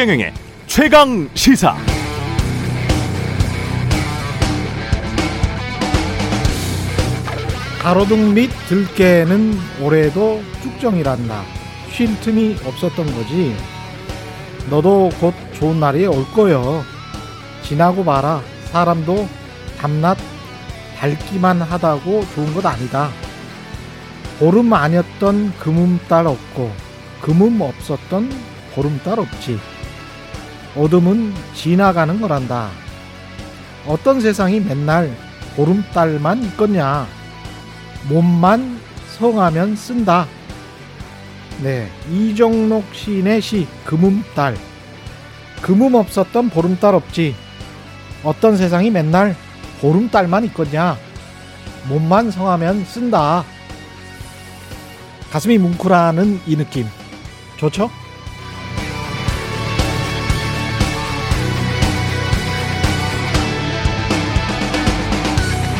최경영의 최강 시사. 가로등 및 들깨는 올해도 쭉정이란다. 쉴 틈이 없었던 거지. 너도 곧 좋은 날이 올 거요. 지나고 봐라. 사람도 밤낮 밝기만 하다고 좋은 것 아니다. 보름 아니었던 금음달 없고 금음 없었던 보름달 없지. 어둠은 지나가는 거란다. 어떤 세상이 맨날 보름달만 있겠냐. 몸만 성하면 쓴다. 네, 이종록 시인의 시 금음달. 금음 없었던 보름달 없지. 어떤 세상이 맨날 보름달만 있겠냐. 몸만 성하면 쓴다. 가슴이 뭉클하는 이 느낌. 좋죠?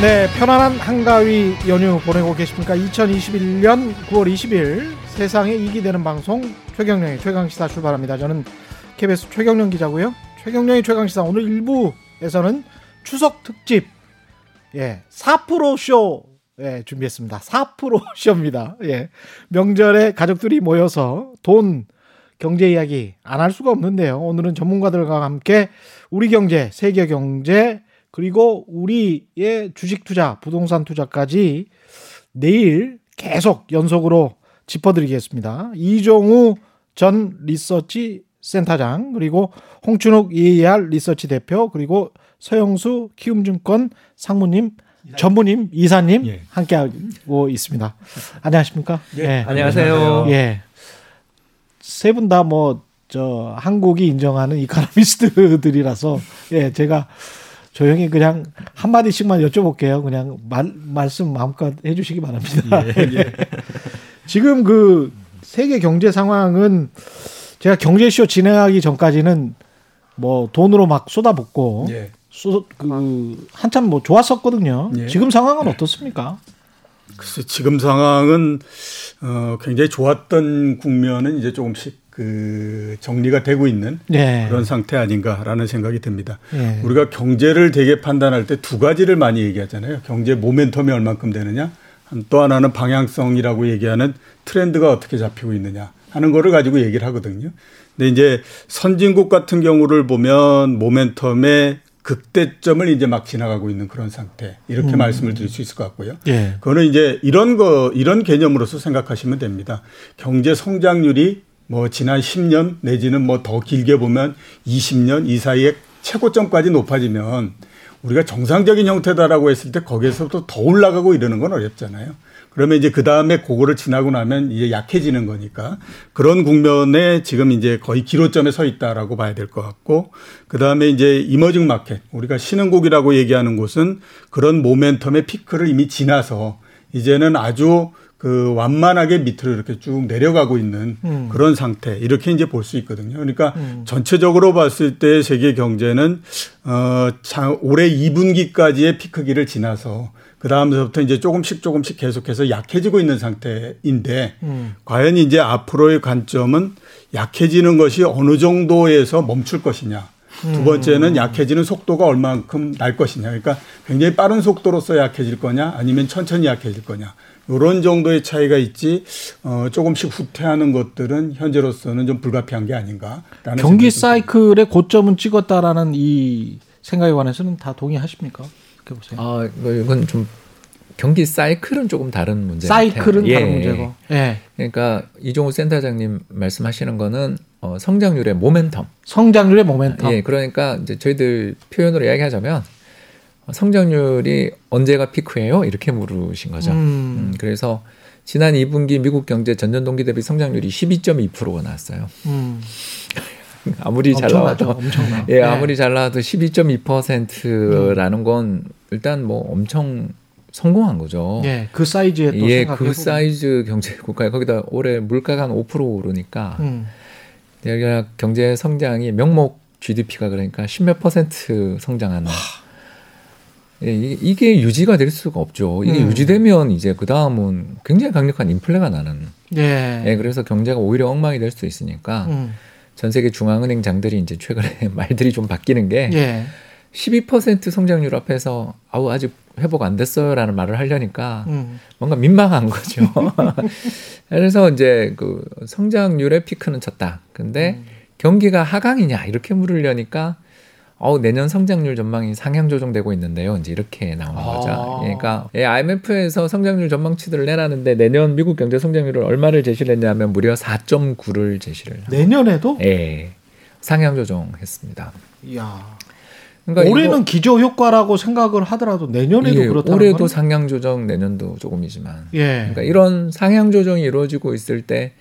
네, 편안한 한가위 연휴 보내고 계십니까? 2021년 9월 20일 세상에 이기 되는 방송 최경령의 최강시사 출발합니다. 저는 KBS 최경령 기자고요. 최경령의 최강시사 오늘 1부에서는 추석 특집 예, 4프로 쇼 예, 준비했습니다. 4프로 쇼입니다. 예. 명절에 가족들이 모여서 돈 경제 이야기 안 할 수가 없는데요. 오늘은 전문가들과 함께 우리 경제, 세계 경제 그리고 우리의 주식 투자, 부동산 투자까지 내일 계속 연속으로 짚어드리겠습니다. 이종우 전 리서치 센터장, 그리고 홍춘욱 EAR 리서치 대표, 그리고 서영수 키움증권 상무님, 전무님, 이사님 예. 함께하고 있습니다. 안녕하십니까? 예. 예. 안녕하세요. 예. 세 분 다 뭐, 저, 한국이 인정하는 이카노미스트들이라서, 예, 제가 조용히 그냥 한 마디씩만 여쭤볼게요. 그냥 말, 말씀 마음껏 해주시기 바랍니다. 예, 예. 지금 그 세계 경제 상황은 제가 경제쇼 진행하기 전까지는 뭐 돈으로 막 쏟아붓고 예. 쏟, 그 한참 뭐 좋았었거든요. 예. 지금 상황은 어떻습니까? 글쎄 지금 상황은 어 굉장히 좋았던 국면은 이제 조금씩 그 정리가 되고 있는 네. 그런 상태 아닌가라는 생각이 듭니다. 네. 우리가 경제를 되게 판단할 때 두 가지를 많이 얘기하잖아요. 경제 모멘텀이 얼만큼 되느냐, 또 하나는 방향성이라고 얘기하는 트렌드가 어떻게 잡히고 있느냐 하는 거를 가지고 얘기를 하거든요. 근데 이제 선진국 같은 경우를 보면 모멘텀의 극대점을 이제 막 지나가고 있는 그런 상태 이렇게 음. 말씀을 드릴 수 있을 것 같고요. 예. 그거는 이제 이런 거 이런 개념으로서 생각하시면 됩니다. 경제 성장률이 뭐 지난 10년 내지는 뭐 더 길게 보면 20년 이 사이에 최고점까지 높아지면 우리가 정상적인 형태다라고 했을 때 거기에서부터 더 올라가고 이러는 건 어렵잖아요. 그러면 이제 그 다음에 그거를 지나고 나면 이제 약해지는 거니까 그런 국면에 지금 이제 거의 기로점에 서 있다라고 봐야 될 것 같고 그 다음에 이제 이머징 마켓 우리가 신흥국이라고 얘기하는 곳은 그런 모멘텀의 피크를 이미 지나서 이제는 아주 그 완만하게 밑으로 이렇게 쭉 내려가고 있는 음. 그런 상태 이렇게 이제 볼 수 있거든요. 그러니까 음. 전체적으로 봤을 때 세계 경제는 어 올해 2분기까지의 피크기를 지나서 그 다음부터 이제 조금씩 조금씩 계속해서 약해지고 있는 상태인데 음. 과연 이제 앞으로의 관점은 약해지는 것이 어느 정도에서 멈출 것이냐. 두 번째는 약해지는 속도가 얼만큼 날 것이냐. 그러니까 굉장히 빠른 속도로서 약해질 거냐 아니면 천천히 약해질 거냐. 이런 정도의 차이가 있지 어, 조금씩 후퇴하는 것들은 현재로서는 좀 불가피한 게 아닌가라는 경기 사이클의 고점은 찍었다라는 이 생각에 관해서는 다 동의하십니까? 어떻게 보세요? 아 이건 좀 경기 사이클은 조금 다른 문제 사이클은 예. 다른 문제고. 예. 그러니까 이종우 센터장님 말씀하시는 거는 어, 성장률의 모멘텀. 성장률의 모멘텀. 예. 그러니까 이제 저희들 표현으로 이야기하자면 성장률이 언제가 피크예요? 이렇게 물으신 거죠. 음. 음, 그래서 지난 2분기 미국 경제 전년 동기 대비 성장률이 12.2%가 나왔어요. 음. 아무리 잘 나와도 엄청나. 예, 네. 아무리 잘 나와도 12.2%라는 건 일단 뭐 엄청 성공한 거죠. 예, 그 사이즈에 또 예, 그 사이즈 경제 국가에 거기다 올해 물가가 한 5% 오르니까 음. 여기가 경제 성장이 명목 GDP가 그러니까 10몇 퍼센트 성장하는 예, 이게 유지가 될 수가 없죠. 이게 음. 유지되면 이제 그 다음은 굉장히 강력한 인플레가 나는. 예. 예. 그래서 경제가 오히려 엉망이 될 수도 있으니까 음. 전 세계 중앙은행 장들이 이제 최근에 말들이 좀 바뀌는 게 예. 12% 성장률 앞에서 아우 아직 회복 안 됐어요라는 말을 하려니까 음. 뭔가 민망한 거죠. 그래서 이제 그 성장률의 피크는 쳤다. 근데 음. 경기가 하강이냐 이렇게 물으려니까 어 내년 성장률 전망이 상향 조정되고 있는데요. 이제 이렇게 나오는 아. 거죠. 그러니까 예, IMF에서 성장률 전망치들을 내라는데 내년 미국 경제 성장률을 얼마를 제시를 했냐면 무려 4.9를 제시를. 내년에도? 예. 상향 조정했습니다. 이야. 그러니까 올해는 기저 효과라고 생각을 하더라도 내년에도 예, 그렇다. 올해도 건? 상향 조정, 내년도 조금이지만. 예. 그러니까 이런 상향 조정이 이루어지고 있을 때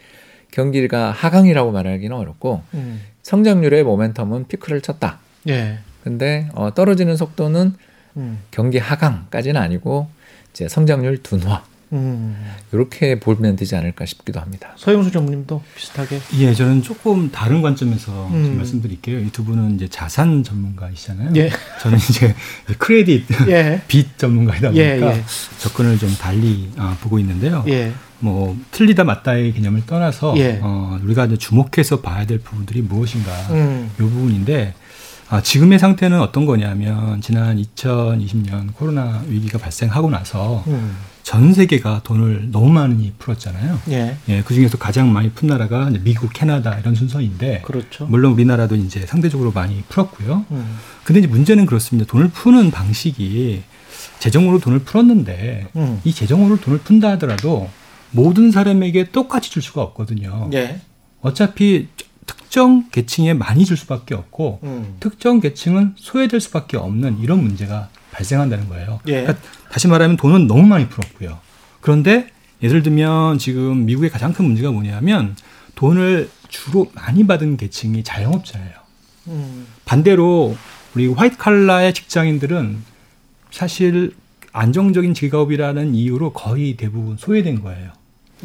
경기가 하강이라고 말하기는 어렵고 음. 성장률의 모멘텀은 피크를 쳤다. 예. 근데 어, 떨어지는 속도는 음. 경기 하강까지는 아니고 이제 성장률 둔화. 음. 이렇게 보면 되지 않을까 싶기도 합니다. 서영수 전무님도 비슷하게. 예, 저는 조금 다른 관점에서 음. 말씀드릴게요. 이 두 분은 이제 자산 전문가이시잖아요. 예. 저는 이제 크레딧, 예. 빚 전문가이다 보니까 예, 예. 접근을 좀 달리 어, 보고 있는데요. 예. 뭐 틀리다 맞다의 개념을 떠나서 예. 어, 우리가 이제 주목해서 봐야 될 부분들이 무엇인가 음. 이 부분인데 아, 지금의 상태는 어떤 거냐면 지난 2020년 코로나 위기가 발생하고 나서 음. 전 세계가 돈을 너무 많이 풀었잖아요. 예. 예, 그 중에서 가장 많이 푼 나라가 미국, 캐나다 이런 순서인데. 그렇죠. 물론 우리나라도 이제 상대적으로 많이 풀었고요. 음. 근데 이제 문제는 그렇습니다. 돈을 푸는 방식이 재정으로 돈을 풀었는데 음. 이 재정으로 돈을 푼다 하더라도 모든 사람에게 똑같이 줄 수가 없거든요. 예. 어차피 특정 계층에 많이 줄 수밖에 없고 음. 특정 계층은 소외될 수밖에 없는 이런 문제가 발생한다는 거예요. 예. 그러니까 다시 말하면 돈은 너무 많이 풀었고요. 그런데 예를 들면 지금 미국의 가장 큰 문제가 뭐냐면 돈을 주로 많이 받은 계층이 자영업자예요. 음. 반대로 우리 화이트 칼라의 직장인들은 사실 안정적인 직업이라는 이유로 거의 대부분 소외된 거예요.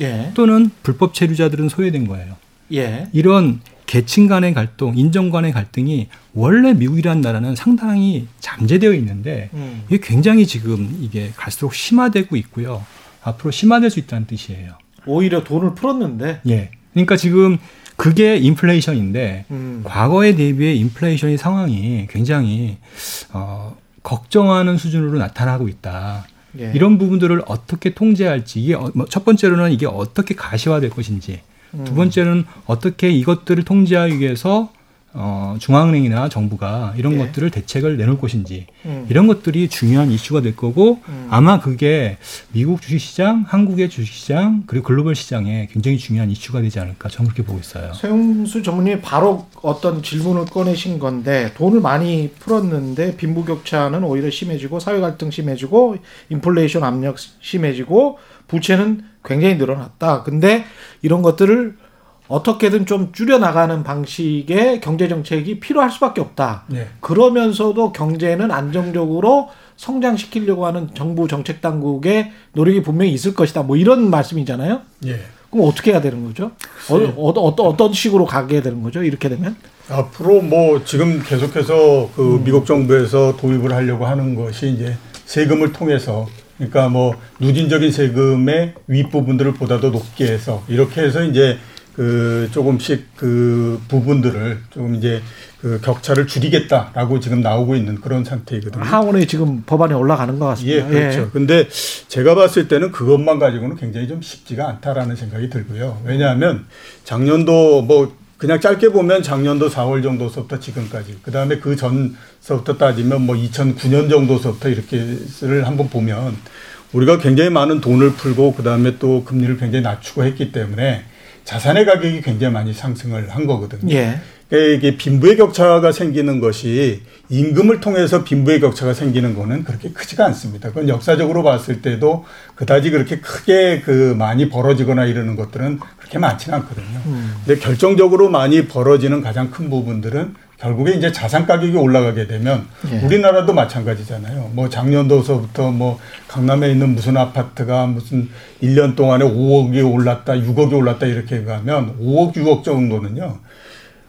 예. 또는 불법 체류자들은 소외된 거예요. 예. 이런 계층 간의 갈등, 인정 간의 갈등이 원래 미국이라는 나라는 상당히 잠재되어 있는데 음. 이게 굉장히 지금 이게 갈수록 심화되고 있고요. 앞으로 심화될 수 있다는 뜻이에요. 오히려 돈을 풀었는데. 예. 그러니까 지금 그게 인플레이션인데 음. 과거에 대비해 인플레이션의 상황이 굉장히 어, 걱정하는 수준으로 나타나고 있다. 예. 이런 부분들을 어떻게 통제할지 이게 어, 뭐첫 번째로는 이게 어떻게 가시화될 것인지 두 음. 번째는 어떻게 이것들을 통제하기 위해서 어, 중앙은행이나 정부가 이런 예. 것들을 대책을 내놓을 것인지 음. 이런 것들이 중요한 이슈가 될 거고 음. 아마 그게 미국 주식시장, 한국의 주식시장 그리고 글로벌 시장에 굉장히 중요한 이슈가 되지 않을까 저는 그렇게 보고 있어요. 서영수 전문님이 바로 어떤 질문을 꺼내신 건데 돈을 많이 풀었는데 빈부격차는 오히려 심해지고 사회 갈등 심해지고 인플레이션 압력 심해지고 부채는 굉장히 늘어났다. 근데 이런 것들을 어떻게든 좀 줄여나가는 방식의 경제 정책이 필요할 수밖에 없다. 네. 그러면서도 경제는 안정적으로 성장시키려고 하는 정부 정책 당국의 노력이 분명히 있을 것이다. 뭐 이런 말씀이잖아요. 예. 그럼 어떻게 해야 되는 거죠? 어, 네. 어, 어, 어떤 식으로 가게 되는 거죠? 이렇게 되면? 앞으로 뭐 지금 계속해서 그 음. 미국 정부에서 도입을 하려고 하는 것이 이제 세금을 통해서 그러니까 뭐 누진적인 세금의 윗부분들을 보다도 높게 해서 이렇게 해서 이제 그 조금씩 그 부분들을 좀 이제 그 격차를 줄이겠다라고 지금 나오고 있는 그런 상태이거든요. 하원에 지금 법안이 올라가는 것 같습니다. 예, 그렇죠. 예. 근데 제가 봤을 때는 그것만 가지고는 굉장히 좀 쉽지가 않다라는 생각이 들고요. 왜냐하면 작년도 뭐 그냥 짧게 보면 작년도 4월 정도서부터 지금까지 그 다음에 그 전서부터 따지면 뭐 2009년 정도서부터 이렇게를 한번 보면 우리가 굉장히 많은 돈을 풀고 그 다음에 또 금리를 굉장히 낮추고 했기 때문에 자산의 가격이 굉장히 많이 상승을 한 거거든요. 예. 그러니까 이게 빈부의 격차가 생기는 것이 임금을 통해서 빈부의 격차가 생기는 거는 그렇게 크지가 않습니다. 그건 역사적으로 봤을 때도 그다지 그렇게 크게 그 많이 벌어지거나 이러는 것들은 그렇게 많지는 않거든요. 음. 근데 결정적으로 많이 벌어지는 가장 큰 부분들은 결국에 이제 자산 가격이 올라가게 되면 예. 우리나라도 마찬가지잖아요. 뭐 작년도서부터 뭐 강남에 있는 무슨 아파트가 무슨 1년 동안에 5억이 올랐다, 6억이 올랐다 이렇게 가면 5억, 6억 정도는요.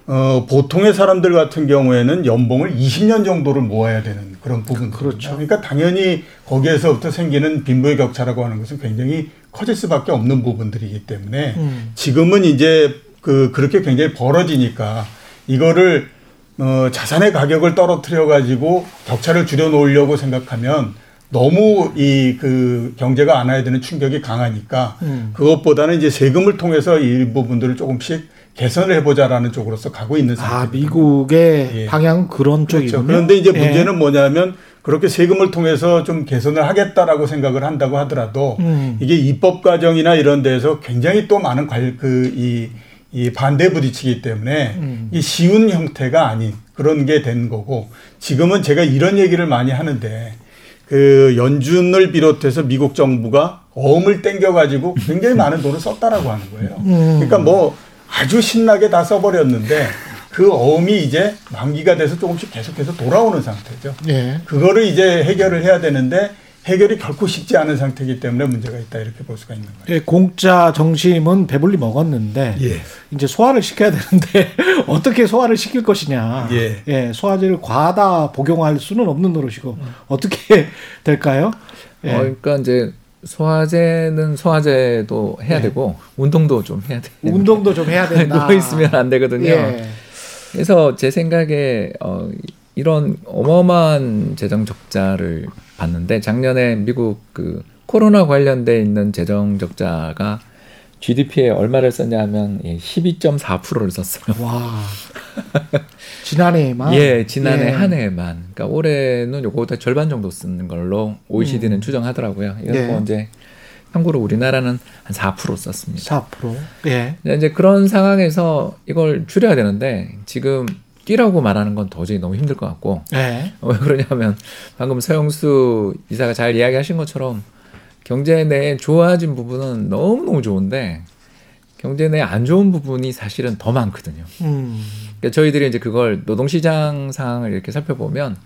어, 보통의 사람들 같은 경우에는 연봉을 20년 정도를 모아야 되는 그런 부분. 그렇죠. 그러니까 당연히 거기에서부터 생기는 빈부의 격차라고 하는 것은 굉장히 커질 수밖에 없는 부분들이기 때문에 음. 지금은 이제 그 그렇게 굉장히 벌어지니까 이거를 어, 자산의 가격을 떨어뜨려 가지고 격차를 줄여 놓으려고 생각하면 너무 이 그 경제가 안아야 되는 충격이 강하니까 음. 그것보다는 이제 세금을 통해서 이 부분들을 조금씩 개선을 해보자라는 쪽으로서 가고 있는 상태. 아 미국의 예. 방향 그런 그렇죠. 쪽이군요. 그런데 이제 예. 문제는 예. 뭐냐면 그렇게 세금을 통해서 좀 개선을 하겠다라고 생각을 한다고 하더라도 음. 이게 입법 과정이나 이런 데서 굉장히 또 많은 그이 이 반대 부딪히기 때문에 음. 이 쉬운 형태가 아닌 그런 게 된 거고 지금은 제가 이런 얘기를 많이 하는데 그 연준을 비롯해서 미국 정부가 어음을 땡겨가지고 굉장히 많은 돈을 썼다라고 하는 거예요. 음. 그러니까 뭐 아주 신나게 다 써버렸는데 그 어음이 이제 만기가 돼서 조금씩 계속해서 돌아오는 상태죠. 예. 그거를 이제 해결을 해야 되는데 해결이 결코 쉽지 않은 상태이기 때문에 문제가 있다 이렇게 볼 수가 있는 거예요. 예, 공짜 정심은 배불리 먹었는데 예. 이제 소화를 시켜야 되는데 어떻게 소화를 시킬 것이냐. 예. 예. 소화제를 과다 복용할 수는 없는 노릇이고 음. 어떻게 될까요? 예. 어, 그러니까 이제 소화제는 소화제도 해야 예. 되고 운동도 좀 해야 돼. 운동도 좀 해야 된다. 누워 있으면 안 되거든요. 예. 그래서 제 생각에 어, 이런 어마어마한 재정 적자를 봤는데 작년에 미국 그 코로나 관련돼 있는 재정 적자가 GDP에 얼마를 썼냐 하면 12.4%를 예, 썼어요. 와. 지난해에만? 예, 지난해 예. 한 해에만. 그러니까 올해는 요거보다 절반 정도 쓰는 걸로 OECD는 음. 추정하더라고요. 이건 예. 뭐 이제 참고로 우리나라는 한 4% 썼습니다. 4%. 예. 이제 그런 상황에서 이걸 줄여야 되는데 지금 뛰라고 말하는 건 도저히 너무 힘들 것 같고. 예. 왜 그러냐면 방금 서영수 이사가 잘 이야기하신 것처럼 경제 내에 좋아진 부분은 너무너무 좋은데 경제 내에 안 좋은 부분이 사실은 더 많거든요. 음. 그러니까 저희들이 이제 그걸 노동시장 상황을 이렇게 살펴보면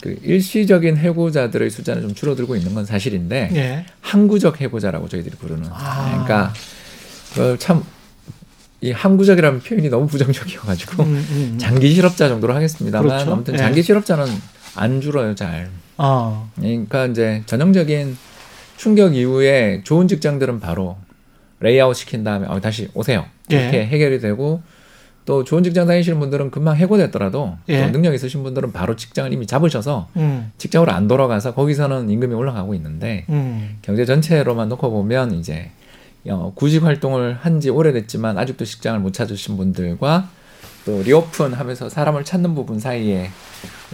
그 일시적인 해고자들의 숫자는 좀 줄어들고 있는 건 사실인데 예. 항구적 해고자라고 저희들이 부르는 아. 그러니까 참 이 항구적이라는 표현이 너무 부정적이어가지고 음, 음, 음. 장기 실업자 정도로 하겠습니다만 그렇죠. 아무튼 예. 장기 실업자는 안 줄어요 잘. 아. 그러니까 이제 전형적인 충격 이후에 좋은 직장들은 바로 layoff 시킨 다음에 어, 다시 오세요 이렇게 예. 해결이 되고 또 좋은 직장 다니시는 분들은 금방 해고됐더라도 예. 또 능력 있으신 분들은 바로 직장을 이미 잡으셔서 음. 직장으로 안 돌아가서 거기서는 임금이 올라가고 있는데 음. 경제 전체로만 놓고 보면 이제 어, 구직 활동을 한 지 오래됐지만 아직도 직장을 못 찾으신 분들과 또 reopen 하면서 사람을 찾는 부분 사이에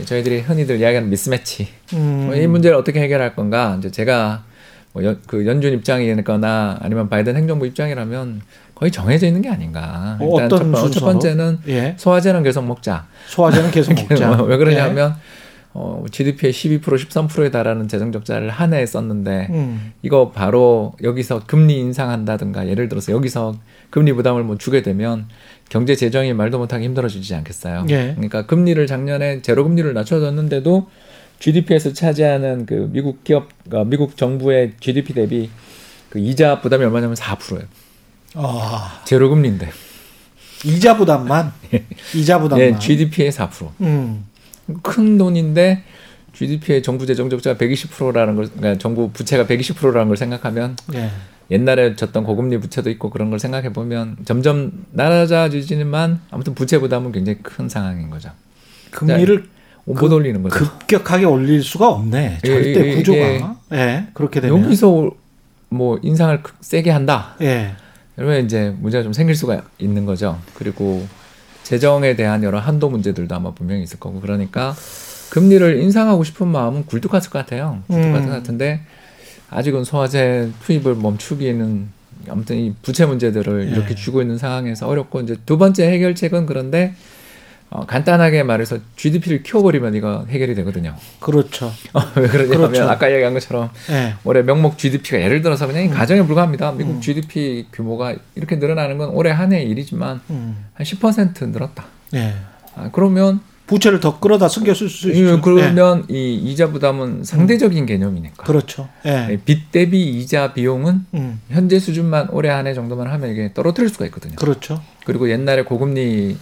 저희들이 흔히들 이야기하는 미스매치 음. 이 문제를 어떻게 해결할 건가 이제 제가 뭐 연, 그 연준 입장이거나 아니면 바이든 행정부 입장이라면 거의 정해져 있는 게 아닌가. 어, 일단 첫, 첫, 번째는 예. 소화제는 계속 먹자. 소화제는 계속 먹자. 왜 그러냐면 예. 어, GDP의 12% 13%에 달하는 재정 적자를 한 해에 썼는데 음. 이거 바로 여기서 금리 인상한다든가 예를 들어서 여기서 금리 부담을 뭐 주게 되면 경제 재정이 말도 못하게 힘들어지지 않겠어요. 예. 그러니까 금리를 작년에 제로 금리를 낮춰줬는데도 GDP에서 차지하는 그 미국 기업, 그 미국 정부의 GDP 대비 그 이자 부담이 얼마냐면 4%예요. 아. 제로 금리인데. 이자 부담만? 예. 이자 부담만. 예, GDP의 4%. 음. 큰 돈인데 GDP의 정부 재정 적자가 120%라는 걸 그러니까 정부 부채가 120%라는 걸 생각하면 예. 옛날에 졌던 고금리 부채도 있고 그런 걸 생각해 보면 점점 낮아지지만 아무튼 부채 부담은 굉장히 큰 상황인 거죠. 금리를 못 그, 올리는 거죠. 급격하게 올릴 수가 없네. 절대 예, 구조가. 예, 예, 그렇게 되면 여기서 뭐 인상을 세게 한다. 예. 그러면 이제 문제가 좀 생길 수가 있는 거죠. 그리고 재정에 대한 여러 한도 문제들도 아마 분명히 있을 거고 그러니까 금리를 인상하고 싶은 마음은 굴뚝같을 것 같아요. 굴뚝같을 것 음. 같은데 아직은 소화제 투입을 멈추기에는 아무튼 이 부채 문제들을 예. 이렇게 쥐고 있는 상황에서 어렵고 이제 두 번째 해결책은 그런데 어, 간단하게 말해서 GDP를 키워버리면 이거 해결이 되거든요. 그렇죠. 어, 왜 그러냐면 그렇죠. 아까 얘기한 것처럼 네. 올해 명목 GDP가 예를 들어서 그냥 음. 가정에 불과합니다. 미국 음. GDP 규모가 이렇게 늘어나는 건 올해 한 해 일이지만 음. 한10% 늘었다. 네. 아, 그러면 부채를 더 끌어다 숨겼을 수 예, 있죠. 그러면 네. 이 이자 부담은 상대적인 개념이니까. 그렇죠. 네. 빚 대비 이자 비용은 음. 현재 수준만 올해 한 해 정도만 하면 이게 떨어뜨릴 수가 있거든요. 그렇죠. 그리고 옛날에 고금리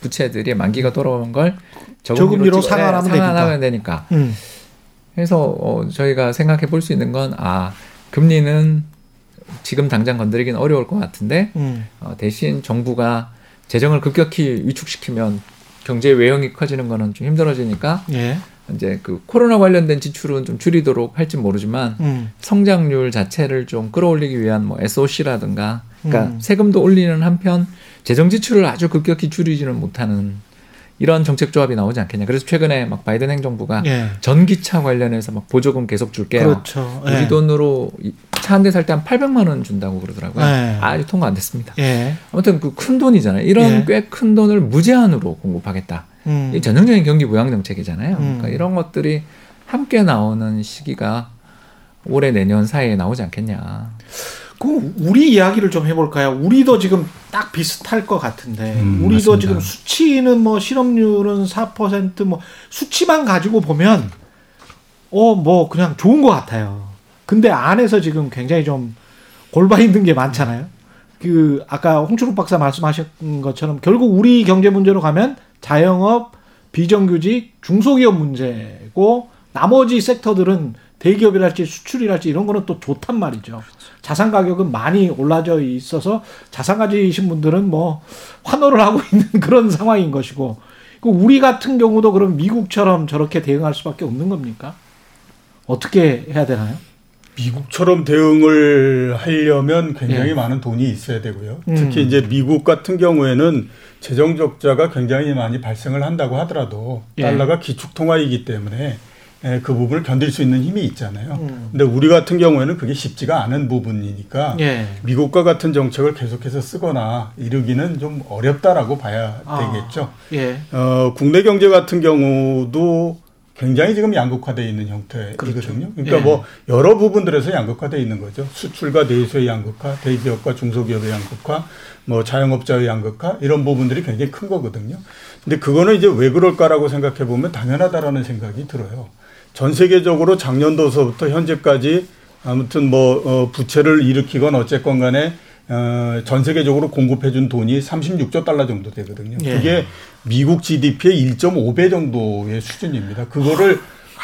부채들이 만기가 돌아오는 걸 저금리로 상환하면, 상환하면 되니까. 되니까. 음. 그래서 어, 저희가 생각해 볼 수 있는 건 아, 금리는 지금 당장 건드리기는 어려울 것 같은데 음. 어, 대신 정부가 재정을 급격히 위축시키면 경제 외형이 커지는 거는 좀 힘들어지니까 예. 이제 그 코로나 관련된 지출은 좀 줄이도록 할지 모르지만 음. 성장률 자체를 좀 끌어올리기 위한 뭐 SOC라든가 그러니까 음. 세금도 올리는 한편 재정 지출을 아주 급격히 줄이지는 못하는 이런 정책 조합이 나오지 않겠냐. 그래서 최근에 막 바이든 행정부가 예. 전기차 관련해서 막 보조금 계속 줄게요. 그렇죠. 우리 예. 돈으로 차 한 대 살 때 한 800만 원 준다고 그러더라고요. 예. 아직 통과 안 됐습니다. 예. 아무튼 그 큰 돈이잖아요. 이런 예. 꽤큰 돈을 무제한으로 공급하겠다. 음. 이 전형적인 경기 부양 정책이잖아요. 음. 그러니까 이런 것들이 함께 나오는 시기가 올해 내년 사이에 나오지 않겠냐. 그 우리 이야기를 좀 해볼까요? 우리도 지금 딱 비슷할 것 같은데 음, 우리도 맞습니다. 지금 수치는 뭐 실업률은 4%뭐 수치만 가지고 보면 어 뭐 그냥 좋은 것 같아요. 근데 안에서 지금 굉장히 좀 골반 힘든 게 많잖아요. 그 아까 홍춘욱 박사 말씀하신 것처럼 결국 우리 경제 문제로 가면 자영업, 비정규직, 중소기업 문제고 나머지 섹터들은 대기업이랄지 수출이랄지 이런 거는 또 좋단 말이죠. 자산 가격은 많이 올라져 있어서 자산 가지신 분들은 뭐 환호를 하고 있는 그런 상황인 것이고 그 우리 같은 경우도 그럼 미국처럼 저렇게 대응할 수밖에 없는 겁니까? 어떻게 해야 되나요? 미국처럼 대응을 하려면 굉장히 예. 많은 돈이 있어야 되고요. 음. 특히 이제 미국 같은 경우에는 재정 적자가 굉장히 많이 발생을 한다고 하더라도 예. 달러가 기축 통화이기 때문에 예, 그 부분을 견딜 수 있는 힘이 있잖아요. 음. 근데 우리 같은 경우에는 그게 쉽지가 않은 부분이니까 예. 미국과 같은 정책을 계속해서 쓰거나 이루기는 좀 어렵다라고 봐야 아. 되겠죠. 예. 어, 국내 경제 같은 경우도 굉장히 지금 양극화되어 있는 형태이거든요. 그렇죠. 그러니까 예. 뭐 여러 부분들에서 양극화되어 있는 거죠. 수출과 내수의 양극화, 대기업과 중소기업의 양극화, 뭐 자영업자의 양극화 이런 부분들이 굉장히 큰 거거든요. 근데 그거는 이제 왜 그럴까라고 생각해 보면 당연하다라는 생각이 들어요. 전 세계적으로 작년도서부터 현재까지 아무튼 뭐 어, 부채를 일으키건 어쨌건 간에 어, 전 세계적으로 공급해준 돈이 36조 달러 정도 되거든요. 예. 그게 미국 GDP의 1.5배 정도의 수준입니다. 그거를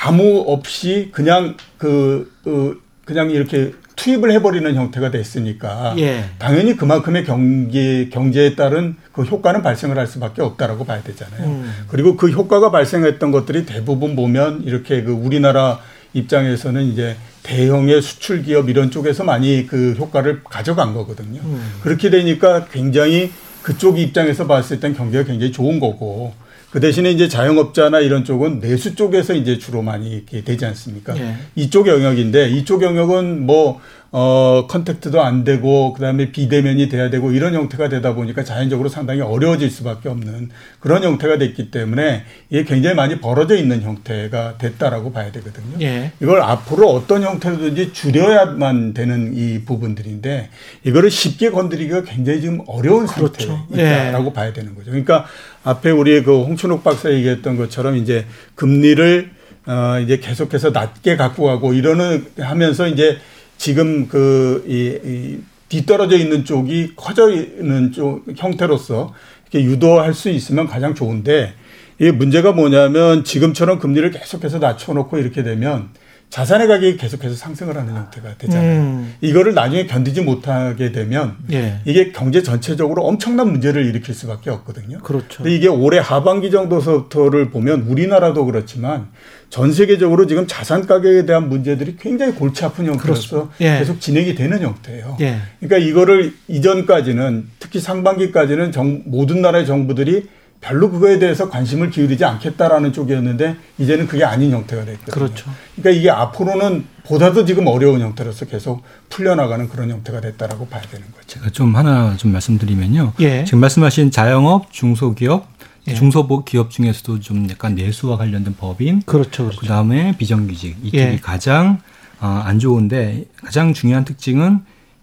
아무 없이 그냥 그, 그 그냥 이렇게 투입을 해버리는 형태가 됐으니까 예. 당연히 그만큼의 경기 경제에 따른 그 효과는 발생을 할 수밖에 없다라고 봐야 되잖아요. 음. 그리고 그 효과가 발생했던 것들이 대부분 보면 이렇게 그 우리나라 입장에서는 이제 대형의 수출 기업 이런 쪽에서 많이 그 효과를 가져간 거거든요. 음. 그렇게 되니까 굉장히 그쪽 입장에서 봤을 땐 경기가 굉장히 좋은 거고 그 대신에 이제 자영업자나 이런 쪽은 내수 쪽에서 이제 주로 많이 이렇게 되지 않습니까? 예. 이쪽 영역인데 이쪽 영역은 뭐 어, 컨택트도 안 되고, 그 다음에 비대면이 돼야 되고, 이런 형태가 되다 보니까 자연적으로 상당히 어려워질 수밖에 없는 그런 형태가 됐기 때문에 이게 굉장히 많이 벌어져 있는 형태가 됐다라고 봐야 되거든요. 예. 이걸 앞으로 어떤 형태로든지 줄여야만 되는 이 부분들인데, 이거를 쉽게 건드리기가 굉장히 지금 어려운 그렇죠. 상태에 있다라고 예. 봐야 되는 거죠. 그러니까 앞에 우리 그 홍춘욱 박사 얘기했던 것처럼 이제 금리를 어, 이제 계속해서 낮게 갖고 가고 이러는 하면서 이제 지금 그, 이, 이 뒤떨어져 있는 쪽이 커져 있는 쪽 형태로서 이렇게 유도할 수 있으면 가장 좋은데 이 문제가 뭐냐면 지금처럼 금리를 계속해서 낮춰놓고 이렇게 되면 자산의 가격이 계속해서 상승을 하는 형태가 되잖아요. 음. 이거를 나중에 견디지 못하게 되면 예. 이게 경제 전체적으로 엄청난 문제를 일으킬 수밖에 없거든요. 그렇죠. 근데 이게 올해 하반기 정도서부터를 보면 우리나라도 그렇지만 전 세계적으로 지금 자산 가격에 대한 문제들이 굉장히 골치 아픈 형태로서 예. 계속 진행이 되는 형태예요. 예. 그러니까 이거를 이전까지는 특히 상반기까지는 정, 모든 나라의 정부들이 별로 그거에 대해서 관심을 기울이지 않겠다라는 쪽이었는데 이제는 그게 아닌 형태가 됐거든요. 그렇죠. 그러니까 이게 앞으로는 보다도 지금 어려운 형태로서 계속 풀려나가는 그런 형태가 됐다라고 봐야 되는 거죠. 제가 좀 하나 좀 말씀드리면요. 예. 지금 말씀하신 자영업, 중소기업, 예. 중소기업 중에서도 좀 약간 내수와 관련된 법인, 그렇죠, 그렇죠. 그다음에 비정규직 이쪽이 예. 가장 어, 안 좋은데 가장 중요한 특징은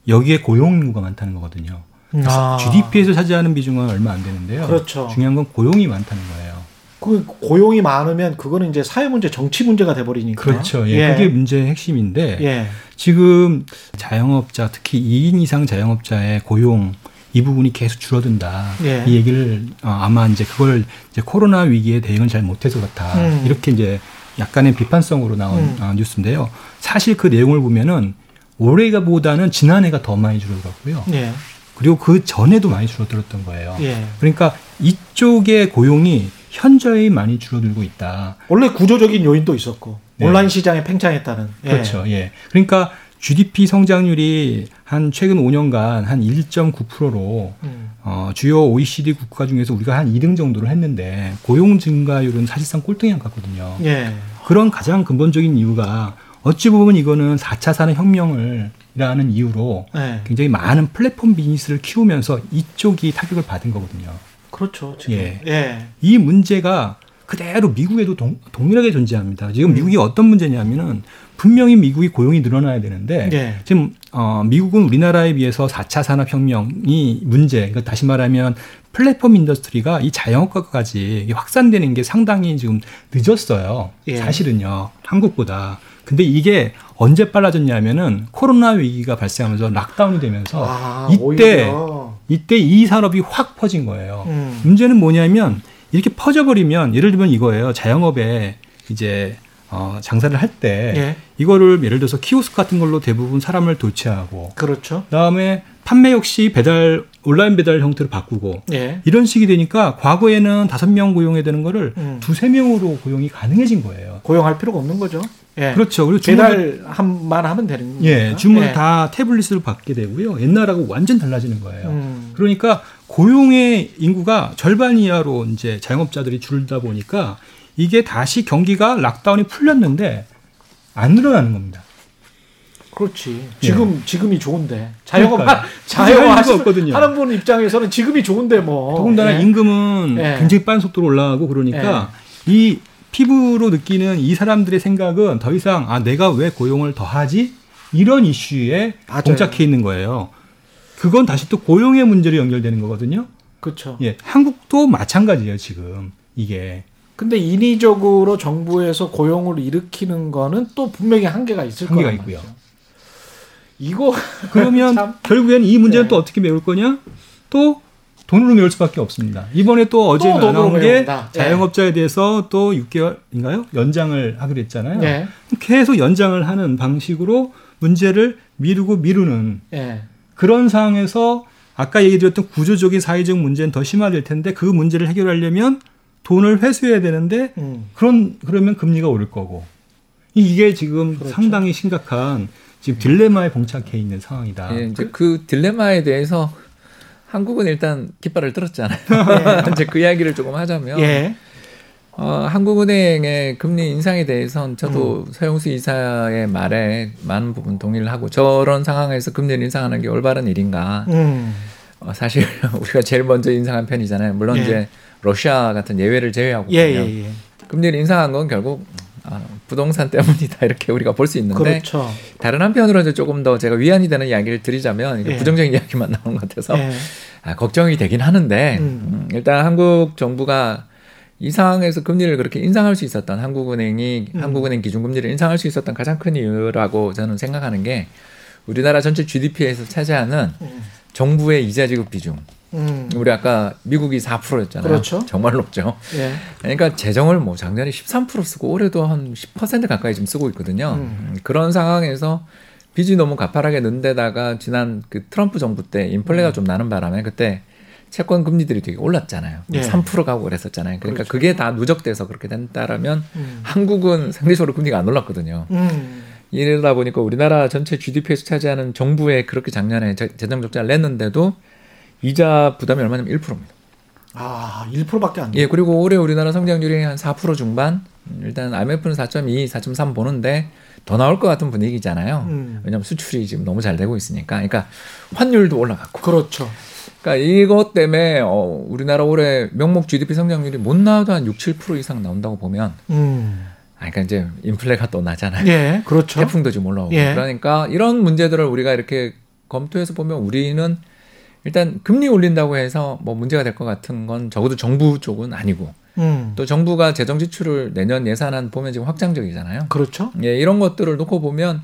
여기에 고용 인구가 많다는 거거든요. 아. GDP에서 차지하는 비중은 얼마 안 되는데요. 그렇죠. 중요한 건 고용이 많다는 거예요. 그 고용이 많으면 그거는 이제 사회 문제, 정치 문제가 돼 버리니까. 그렇죠. 예. 예. 그게 문제의 핵심인데 예. 지금 자영업자 특히 2인 이상 자영업자의 고용 이 부분이 계속 줄어든다. 예. 이 얘기를 어, 아마 이제 그걸 이제 코로나 위기에 대응을 잘 못해서 그렇다. 음. 이렇게 이제 약간의 비판성으로 나온 음. 어, 뉴스인데요. 사실 그 내용을 보면은 올해가 보다는 지난해가 더 많이 줄어들었고요. 예. 그리고 그 전에도 많이 줄어들었던 거예요. 예. 그러니까 이쪽의 고용이 현저히 많이 줄어들고 있다. 원래 구조적인 요인도 있었고 네. 온라인 시장에 팽창했다는. 예. 그렇죠. 예. 그러니까 GDP 성장률이 한 최근 5년간 한 1.9%로 음. 어, 주요 OECD 국가 중에서 우리가 한 2등 정도를 했는데 고용 증가율은 사실상 꼴등이 안 갔거든요. 예. 그런 가장 근본적인 이유가 어찌 보면 이거는 4차 산업혁명을 라는 이유로 네. 굉장히 많은 플랫폼 비즈니스를 키우면서 이쪽이 타격을 받은 거거든요. 그렇죠. 지금. 예. 예. 이 문제가 그대로 미국에도 동, 동일하게 존재합니다. 지금 음. 미국이 어떤 문제냐면은 분명히 미국이 고용이 늘어나야 되는데 예. 지금 어, 미국은 우리나라에 비해서 4차 산업혁명이 문제, 그러니까 다시 말하면 플랫폼 industry가 이 자영업까지 확산되는 게 상당히 지금 늦었어요. 예. 사실은요. 한국보다. 근데 이게 언제 빨라졌냐면은 코로나 위기가 발생하면서 lockdown이 되면서 아, 이때 오히려. 이때 이 산업이 확 퍼진 거예요. 음. 문제는 뭐냐면 이렇게 퍼져버리면 예를 들면 이거예요. 자영업에 이제 어, 장사를 할때 예. 이거를 예를 들어서 키오스크 같은 걸로 대부분 사람을 대체하고 그렇죠. 그다음에 판매 역시 배달 온라인 배달 형태로 바꾸고 예. 이런 식이 되니까 과거에는 다섯 명 고용해야 되는 거를 음. 두세 명으로 고용이 가능해진 거예요. 고용할 필요가 없는 거죠. 예. 그렇죠. 그리고 배달만 하면 되는 거예요. 예, 주문 예. 다 태블릿으로 받게 되고요. 옛날하고 완전 달라지는 거예요. 음. 그러니까 고용의 인구가 절반 이하로 이제 자영업자들이 줄다 보니까 이게 다시 경기가 락다운이 풀렸는데 안 늘어나는 겁니다. 그렇지. 지금 예. 지금이 좋은데 자영업 자영업 하는 분 입장에서는 지금이 좋은데 뭐. 더군다나 예. 임금은 예. 굉장히 빠른 속도로 올라가고 그러니까 예. 이 피부로 느끼는 이 사람들의 생각은 더 이상 아 내가 왜 고용을 더 하지 이런 이슈에 맞아요. 봉착해 있는 거예요. 그건 다시 또 고용의 문제로 연결되는 거거든요. 그렇죠. 예, 한국도 마찬가지예요 지금 이게. 근데 인위적으로 정부에서 고용을 일으키는 거는 또 분명히 한계가 있을 한계가 있고요. 말이죠. 이거 그러면 결국엔 이 문제는 네. 또 어떻게 메울 거냐? 또 돈으로 메울 수밖에 없습니다. 이번에 또 어제 또 나온 게 네. 자영업자에 대해서 또 6개월인가요? 연장을 하기로 했잖아요. 네. 계속 연장을 하는 방식으로 문제를 미루고 미루는 네. 그런 상황에서 아까 얘기 드렸던 구조적인 사회적 문제는 더 심화될 텐데 그 문제를 해결하려면 돈을 회수해야 되는데 음. 그런 그러면 금리가 오를 거고 이게 지금 그렇죠. 상당히 심각한 지금 딜레마에 봉착해 있는 상황이다. 예, 이제 그 딜레마에 대해서 한국은 일단 깃발을 들었잖아요. 예. 이제 그 이야기를 조금 하자면 예. 어, 한국은행의 금리 인상에 대해서는 저도 음. 서영수 이사의 말에 많은 부분 동의를 하고 저런 상황에서 금리를 인상하는 게 올바른 일인가. 음. 어, 사실 우리가 제일 먼저 인상한 편이잖아요. 물론 예. 이제 러시아 같은 예외를 제외하고 예, 예, 예. 금리를 인상한 건 결국 아, 부동산 때문이다 이렇게 우리가 볼 수 있는데 그렇죠. 다른 한편으로는 조금 더 제가 위안이 되는 이야기를 드리자면 예. 부정적인 이야기만 나오는 것 같아서 예. 아, 걱정이 되긴 하는데 음. 음, 일단 한국 정부가 이 상황에서 금리를 그렇게 인상할 수 있었던 한국은행이 음. 한국은행 기준금리를 인상할 수 있었던 가장 큰 이유라고 저는 생각하는 게 우리나라 전체 GDP에서 차지하는 음. 정부의 이자 지급 비중 음. 우리 아까 미국이 4%였잖아요. 그렇죠. 정말 높죠. 예. 그러니까 재정을 뭐 작년에 13% 쓰고 올해도 한 10% 가까이 좀 쓰고 있거든요. 음. 그런 상황에서 빚이 너무 가파르게 는 데다가 지난 그 트럼프 정부 때 인플레가 음. 좀 나는 바람에 그때 채권 금리들이 되게 올랐잖아요. 예. 3% 가고 그랬었잖아요. 그러니까 그렇죠. 그게 다 누적돼서 그렇게 된다라면 음. 한국은 상대적으로 금리가 안 올랐거든요. 음. 이러다 보니까 우리나라 전체 GDP에서 차지하는 정부에 그렇게 작년에 재정 적자를 냈는데도 이자 부담이 얼마냐면 1%입니다. 아, 1%밖에 안 돼요. 예, 그리고 올해 우리나라 성장률이 한 4% 중반. 일단 IMF는 4.2, 4.3 보는데 더 나올 것 같은 분위기잖아요. 음. 왜냐하면 수출이 지금 너무 잘 되고 있으니까. 그러니까 환율도 올라갔고. 그렇죠. 그러니까 이것 때문에 어, 우리나라 올해 명목 GDP 성장률이 못 나와도 한 6, 7% 이상 나온다고 보면. 음. 아, 그러니까 이제 인플레가 또 나잖아요. 예, 그렇죠. 태풍도 지금 올라오고. 예. 그러니까 이런 문제들을 우리가 이렇게 검토해서 보면 우리는 일단 금리 올린다고 해서 뭐 문제가 될 것 같은 건 적어도 정부 쪽은 아니고 음. 또 정부가 재정 지출을 내년 예산안 보면 지금 확장적이잖아요. 그렇죠. 예, 이런 것들을 놓고 보면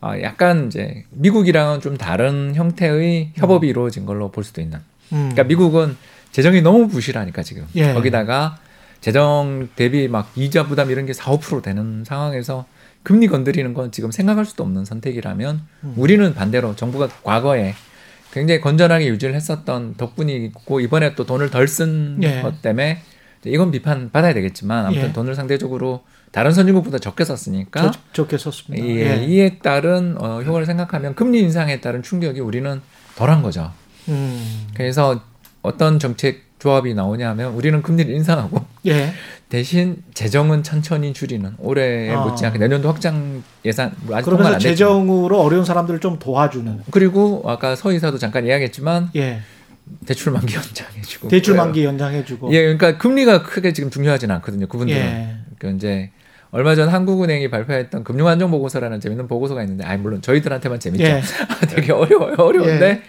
아, 약간 이제 미국이랑은 좀 다른 형태의 협업이 음. 이루어진 걸로 볼 수도 있는. 음. 그러니까 미국은 재정이 너무 부실하니까 지금 예. 거기다가 재정 대비 막 이자 부담 이런 게 4, 5% 되는 상황에서 금리 건드리는 건 지금 생각할 수도 없는 선택이라면 음. 우리는 반대로 정부가 과거에 굉장히 건전하게 유지를 했었던 덕분이고 이번에 또 돈을 덜 쓴것 예. 때문에 이건 비판 받아야 되겠지만 아무튼 예. 돈을 상대적으로 다른 선진국보다 적게 썼으니까 적, 적게 썼습니다. 예, 예. 이에 따른 어, 효과를 생각하면 금리 인상에 따른 충격이 우리는 덜한 거죠. 음. 그래서 어떤 정책 조합이 나오냐면 우리는 금리를 인상하고 예. 대신 재정은 천천히 줄이는 올해 아. 못지않게 내년도 확장 예산 아직 그러면서 재정으로 어려운 사람들을 좀 도와주는 그리고 아까 서 이사도 잠깐 이야기했지만 예. 대출 만기 연장해주고 대출 만기 연장해주고 예 그러니까 금리가 크게 지금 중요하지는 않거든요 그분들은 예. 그러니까 이제 얼마 전 한국은행이 발표했던 금융안정 보고서라는 재밌는 보고서가 있는데 아 물론 저희들한테만 재밌죠 예. 되게 어려워요 어려운데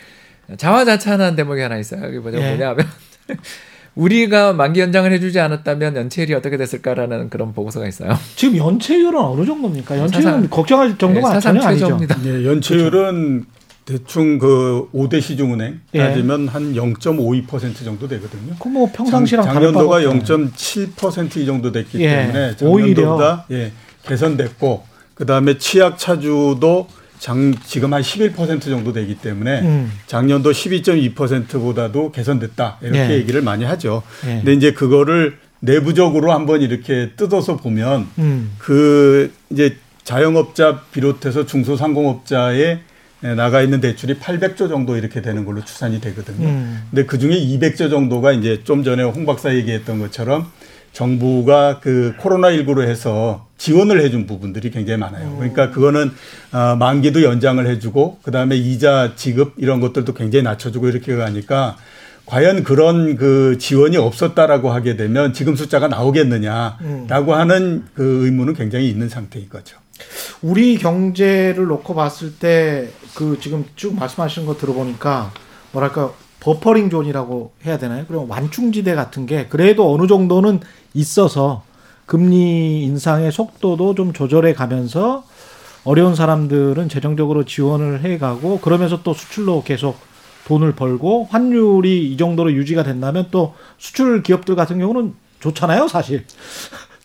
예. 자화자찬한 대목이 하나 있어요 여기 뭐냐 예. 뭐냐면 우리가 만기 연장을 해주지 않았다면 연체율이 어떻게 됐을까라는 그런 보고서가 있어요. 지금 연체율은 어느 정도입니까? 연체율은 사상, 걱정할 정도가 네, 전혀 아니죠. 네, 연체율은 대충 그 5대 시중은행 예. 따지면 한0.52% 정도 되거든요. 그뭐 평상시랑 작, 년도가 0.7%이 정도 됐기 예. 때문에 작년도보다 예, 개선됐고 그다음에 치약 차주도 장, 지금 한 11% 정도 되기 때문에 음. 작년도 12.2%보다도 개선됐다. 이렇게 예. 얘기를 많이 하죠. 예. 근데 이제 그거를 내부적으로 한번 이렇게 뜯어서 보면 음. 그 이제 자영업자 비롯해서 중소상공업자의 나가 있는 대출이 800조 정도 이렇게 되는 걸로 추산이 되거든요. 음. 근데 그 중에 200조 정도가 이제 좀 전에 홍 박사 얘기했던 것처럼 정부가 그 코로나19로 해서 지원을 해준 부분들이 굉장히 많아요. 그러니까 그거는 어, 만기도 연장을 해주고 그 다음에 이자 지급 이런 것들도 굉장히 낮춰주고 이렇게 가니까 과연 그런 그 지원이 없었다라고 하게 되면 지금 숫자가 나오겠느냐라고 음. 하는 그 의문은 굉장히 있는 상태인 거죠. 우리 경제를 놓고 봤을 때 그 지금 쭉 말씀하시는 거 들어보니까 뭐랄까 buffering zone이라고 해야 되나요? 그럼 완충지대 같은 게 그래도 어느 정도는 있어서 금리 인상의 속도도 좀 조절해 가면서 어려운 사람들은 재정적으로 지원을 해 가고 그러면서 또 수출로 계속 돈을 벌고 환율이 이 정도로 유지가 된다면 또 수출 기업들 같은 경우는 좋잖아요, 사실.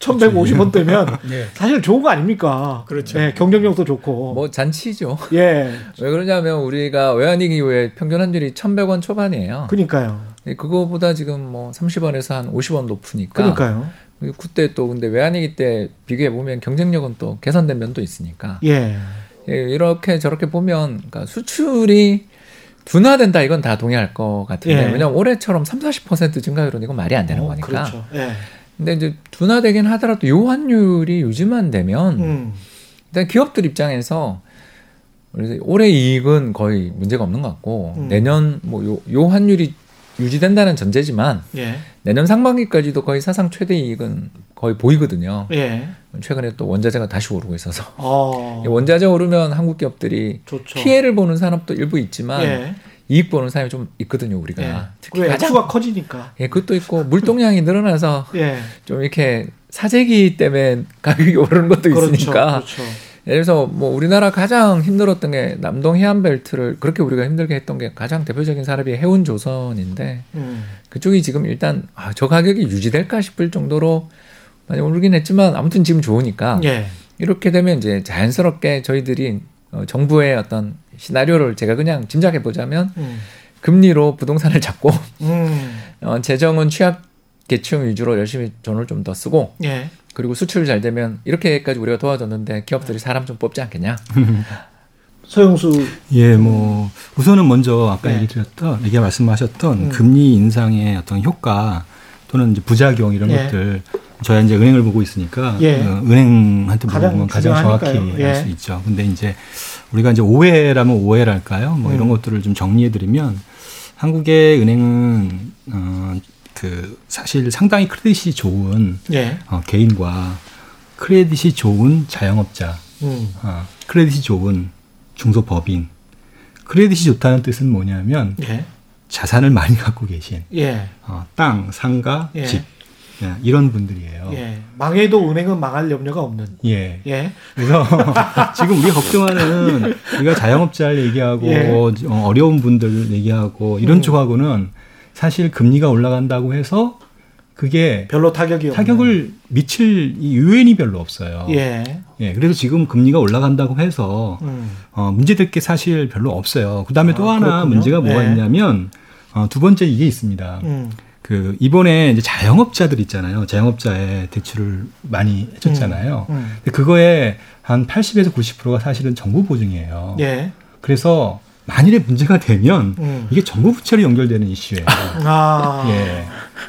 1150원 되면 네. 사실 좋은 거 아닙니까? 그렇죠. 네, 경쟁력도 좋고. 뭐 잔치죠. 예. 왜 그러냐면 우리가 외환위기 이후에 평균 환율이 1100원 초반이에요. 그러니까요. 그거보다 지금 뭐 30원에서 한 50원 높으니까. 그러니까요. 그때 또 근데 외환위기 때 비교해 보면 경쟁력은 또 개선된 면도 있으니까. 예. 예 이렇게 저렇게 보면 그러니까 수출이 둔화된다 이건 다 동의할 것 같은데 예. 왜냐면 올해처럼 3, 40% 증가율은 이건 말이 안 되는 어, 거니까. 그렇죠. 예. 근데 이제 둔화되긴 하더라도 요 환율이 유지만 되면 음. 일단 기업들 입장에서 올해 이익은 거의 문제가 없는 것 같고 음. 내년 뭐요 요 환율이 유지된다는 전제지만 예. 내년 상반기까지도 거의 사상 최대 이익은 거의 보이거든요. 예. 최근에 또 원자재가 다시 오르고 있어서 어. 원자재 오르면 한국 기업들이 좋죠. 피해를 보는 산업도 일부 있지만 예. 이익 보는 사람이 좀 있거든요, 우리가. 예. 특히 가장 커지니까. 예, 그것도 있고 물동량이 늘어나서 예. 좀 이렇게 사재기 때문에 가격이 오르는 것도 그렇죠, 있으니까. 그렇죠. 예를 들어서 뭐 우리나라 가장 힘들었던 게 남동 해안벨트를 그렇게 우리가 힘들게 했던 게 가장 대표적인 산업이 해운조선인데 음. 그쪽이 지금 일단 아, 저 가격이 유지될까 싶을 정도로 많이 오르긴 했지만 아무튼 지금 좋으니까 예. 이렇게 되면 이제 자연스럽게 저희들이 어, 정부의 어떤 시나리오를 제가 그냥 짐작해 보자면 음. 금리로 부동산을 잡고 음. 어, 재정은 취약 계층 위주로 열심히 돈을 좀 더 쓰고 예. 그리고 수출 잘 되면 이렇게까지 우리가 도와줬는데 기업들이 사람 좀 뽑지 않겠냐? 서영수 예, 뭐 우선은 먼저 아까 네. 얘기 드렸던 얘기 말씀하셨던 음. 금리 인상의 어떤 효과 또는 이제 부작용 이런 예. 것들 저희가 이제 은행을 보고 있으니까 예. 어, 은행한테 물어보면 가장, 가장 정확히 예. 알수 있죠. 근데 이제 우리가 이제 오해라면 오해랄까요? 뭐 음. 이런 것들을 좀 정리해 드리면 한국의 은행은 어, 그 사실 상당히 크레딧이 좋은 예. 어, 개인과 크레딧이 좋은 자영업자, 음. 어, 크레딧이 좋은 중소법인, 크레딧이 좋다는 뜻은 뭐냐면 예. 자산을 많이 갖고 계신 예. 어, 땅, 상가, 예. 집 예, 이런 분들이에요. 예. 망해도 은행은 망할 염려가 없는. 예. 예. 그래서 지금 우리가 걱정하는 우리가 자영업자를 얘기하고 예. 어, 어려운 분들 얘기하고 이런 음. 쪽하고는 사실 금리가 올라간다고 해서 그게 별로 타격이 타격을 없네. 미칠 이 요인이 별로 없어요. 예. 예. 그래서 지금 금리가 올라간다고 해서 음. 어, 문제될 게 사실 별로 없어요. 그다음에 아, 또 하나 그렇군요. 문제가 뭐가 예. 있냐면 어, 두 번째 이게 있습니다. 음. 그 이번에 이제 자영업자들 있잖아요. 자영업자의 대출을 많이 해줬잖아요. 음. 음. 근데 그거에 한 80에서 90%가 사실은 정부 보증이에요. 예. 그래서 만일에 문제가 되면 음. 이게 정부 부채로 연결되는 이슈예요. 아. 예.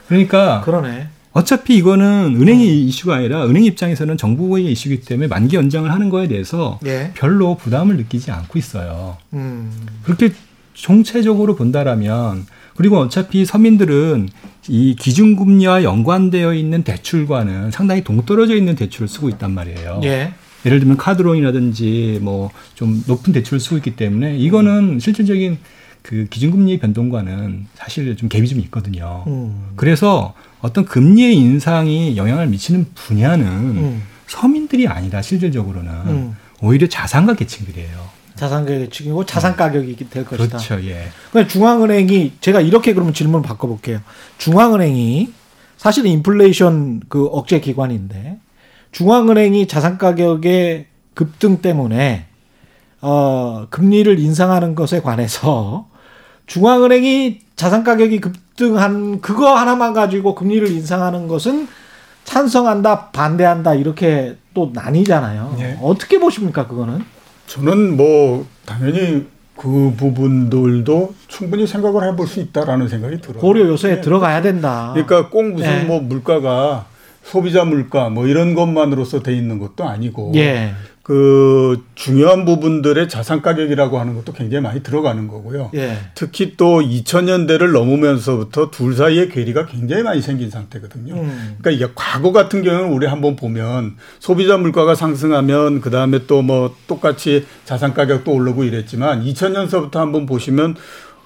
그러니까 그러네. 어차피 이거는 은행의 음. 이슈가 아니라 은행 입장에서는 정부의 이슈이기 때문에 만기 연장을 하는 거에 대해서 예. 별로 부담을 느끼지 않고 있어요. 음. 그렇게 총체적으로 본다라면 그리고 어차피 서민들은 이 기준금리와 연관되어 있는 대출과는 상당히 동떨어져 있는 대출을 쓰고 있단 말이에요. 예. 예를 들면 카드론이라든지 뭐 좀 높은 대출을 쓰고 있기 때문에 이거는 실질적인 그 기준금리 변동과는 사실 좀 갭이 좀 있거든요. 음. 그래서 어떤 금리의 인상이 영향을 미치는 분야는 음. 서민들이 아니라 실질적으로는 음. 오히려 자산가 계층들이에요. 자산 계층이고 자산 가격이 될 것이다. 그렇죠. 예. 그러니까 중앙은행이 제가 이렇게 그러면 질문을 바꿔 볼게요. 중앙은행이 사실은 인플레이션 그 억제 기관인데 중앙은행이 자산 가격의 급등 때문에 어 금리를 인상하는 것에 관해서 중앙은행이 자산 가격이 급등한 그거 하나만 가지고 금리를 인상하는 것은 찬성한다, 반대한다 이렇게 또 나뉘잖아요. 네. 어떻게 보십니까 그거는? 저는 뭐 당연히 그 부분들도 충분히 생각을 해볼 수 있다라는 생각이 들어요. 고려 요소에 네. 들어가야 된다. 그러니까 꼭 무슨 네. 뭐 물가가 소비자 물가 뭐 이런 것만으로서 돼 있는 것도 아니고 예. 그 중요한 부분들의 자산 가격이라고 하는 것도 굉장히 많이 들어가는 거고요. 예. 특히 또 2000년대를 넘으면서부터 둘 사이의 괴리가 굉장히 많이 생긴 상태거든요. 음. 그러니까 이게 과거 같은 경우는 우리 한번 보면 소비자 물가가 상승하면 그 다음에 또 뭐 똑같이 자산 가격도 오르고 이랬지만 2000년서부터 한번 보시면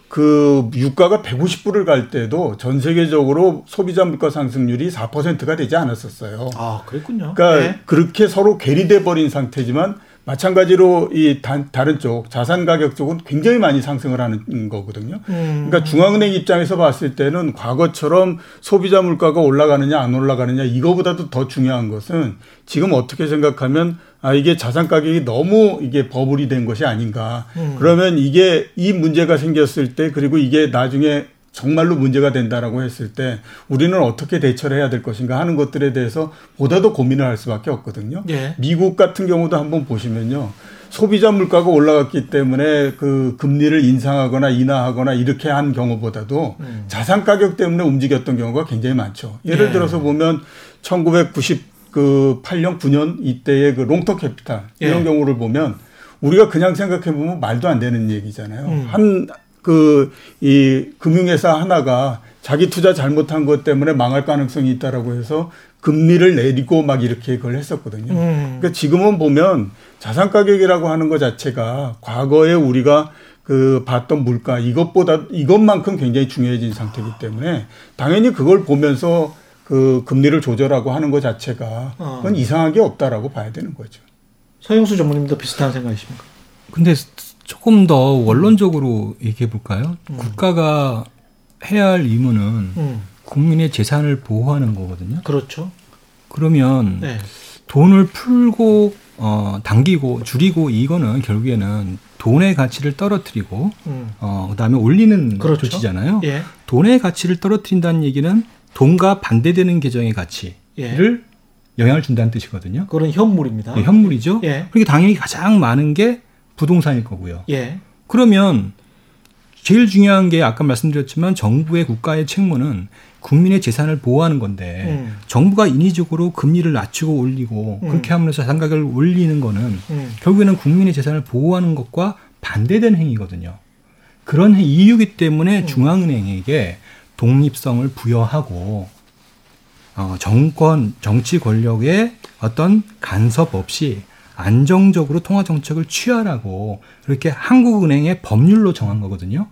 그 유가가 150불을 갈 때도 전 세계적으로 소비자 물가 상승률이 4%가 되지 않았었어요. 아, 그랬군요. 그러니까 네. 그렇게 서로 괴리돼 버린 상태지만 마찬가지로 이 다른 쪽 자산 가격 쪽은 굉장히 많이 상승을 하는 거거든요. 음. 그러니까 중앙은행 입장에서 봤을 때는 과거처럼 소비자 물가가 올라가느냐 안 올라가느냐 이거보다도 더 중요한 것은 지금 어떻게 생각하면 아 이게 자산 가격이 너무 이게 버블이 된 것이 아닌가. 음. 그러면 이게 이 문제가 생겼을 때 그리고 이게 나중에 정말로 문제가 된다라고 했을 때 우리는 어떻게 대처를 해야 될 것인가 하는 것들에 대해서 보다 더 고민을 할 수밖에 없거든요. 예. 미국 같은 경우도 한번 보시면요. 소비자 물가가 올라갔기 때문에 그 금리를 인상하거나 인하하거나 이렇게 한 경우보다도 음. 자산 가격 때문에 움직였던 경우가 굉장히 많죠. 예를 예. 들어서 보면 1990 그 8년 9년 이때의 그 Long Term Capital 이런 예. 경우를 보면 우리가 그냥 생각해 보면 말도 안 되는 얘기잖아요. 음. 한 그 이 금융회사 하나가 자기 투자 잘못한 것 때문에 망할 가능성이 있다라고 해서 금리를 내리고 막 이렇게 그걸 했었거든요. 음. 그러니까 지금은 보면 자산 가격이라고 하는 것 자체가 과거에 우리가 그 봤던 물가 이것보다 이것만큼 굉장히 중요해진 상태이기 때문에 당연히 그걸 보면서 그 금리를 조절하고 하는 것 자체가 그건 어. 이상한 게 없다라고 봐야 되는 거죠. 서영수 전문님도 비슷한 생각이십니까? 근데 조금 더 원론적으로 얘기해 볼까요? 음. 국가가 해야 할 의무는 음. 국민의 재산을 보호하는 거거든요. 그렇죠. 그러면 네. 돈을 풀고 어 당기고 줄이고 이거는 결국에는 돈의 가치를 떨어뜨리고 음. 어 그다음에 올리는 그렇죠. 조치잖아요. 예. 돈의 가치를 떨어뜨린다는 얘기는 돈과 반대되는 계정의 가치를 예. 영향을 준다는 뜻이거든요. 그런 현물입니다. 네, 현물이죠. 예. 그러니까 당연히 가장 많은 게 부동산일 거고요. 예. 그러면 제일 중요한 게 아까 말씀드렸지만 정부의 국가의 책무는 국민의 재산을 보호하는 건데 음. 정부가 인위적으로 금리를 낮추고 올리고 음. 그렇게 하면서 자산가격을 올리는 거는 음. 결국에는 국민의 재산을 보호하는 것과 반대되는 행위거든요. 그런 이유기 때문에 음. 중앙은행에게 독립성을 부여하고 어, 정권 정치 권력의 어떤 간섭 없이 안정적으로 통화 정책을 취하라고 그렇게 한국은행의 법률로 정한 거거든요.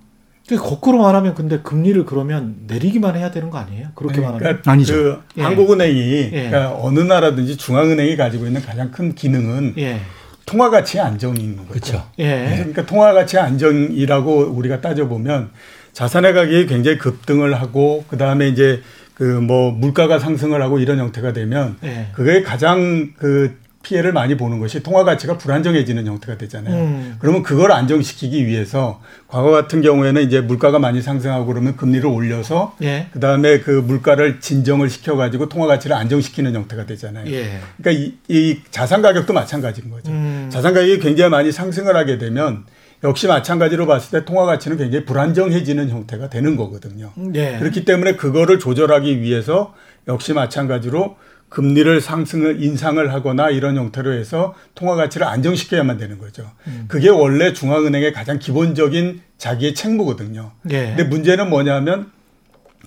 거꾸로 말하면 근데 금리를 그러면 내리기만 해야 되는 거 아니에요? 그렇게 그러니까 말하면 아니죠. 그 예. 한국은행이 예. 그러니까 어느 나라든지 중앙은행이 가지고 있는 가장 큰 기능은 예. 통화 가치 안정인 거죠. 그렇죠. 예. 그러니까 통화 가치 안정이라고 우리가 따져 보면 자산의 가격이 굉장히 급등을 하고 그 다음에 이제 그 뭐 물가가 상승을 하고 이런 형태가 되면 네. 그게 가장 그 피해를 많이 보는 것이 통화 가치가 불안정해지는 형태가 되잖아요. 음. 그러면 그걸 안정시키기 위해서 과거 같은 경우에는 이제 물가가 많이 상승하고 그러면 금리를 올려서 예. 그다음에 그 물가를 진정을 시켜 가지고 통화 가치를 안정시키는 형태가 되잖아요. 예. 그러니까 이, 이, 자산 가격도 마찬가지인 거죠. 음. 자산 가격이 굉장히 많이 상승을 하게 되면 역시 마찬가지로 봤을 때 통화 가치는 굉장히 불안정해지는 형태가 되는 거거든요. 예. 그렇기 때문에 그거를 조절하기 위해서 역시 마찬가지로 금리를 상승을 인상을 하거나 이런 형태로 해서 통화 가치를 안정시켜야만 되는 거죠. 음. 그게 원래 중앙은행의 가장 기본적인 자기의 책무거든요. 예. 근데 문제는 뭐냐면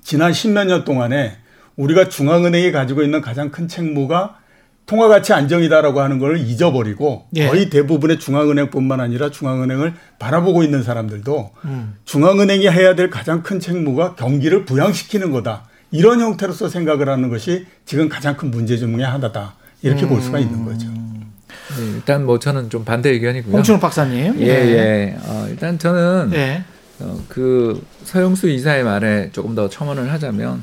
지난 십몇 년 동안에 우리가 중앙은행이 가지고 있는 가장 큰 책무가 통화 가치 안정이다라고 하는 걸 잊어버리고 예. 거의 대부분의 중앙은행뿐만 아니라 중앙은행을 바라보고 있는 사람들도 음. 중앙은행이 해야 될 가장 큰 책무가 경기를 부양시키는 거다. 이런 형태로서 생각을 하는 것이 지금 가장 큰 문제 중의 하나다. 이렇게 음. 볼 수가 있는 거죠. 네, 일단 뭐 저는 좀 반대 의견이고요. 홍춘욱 박사님. 예, 네. 예. 어, 일단 저는 네. 어, 그 서영수 이사의 말에 조금 더 첨언을 하자면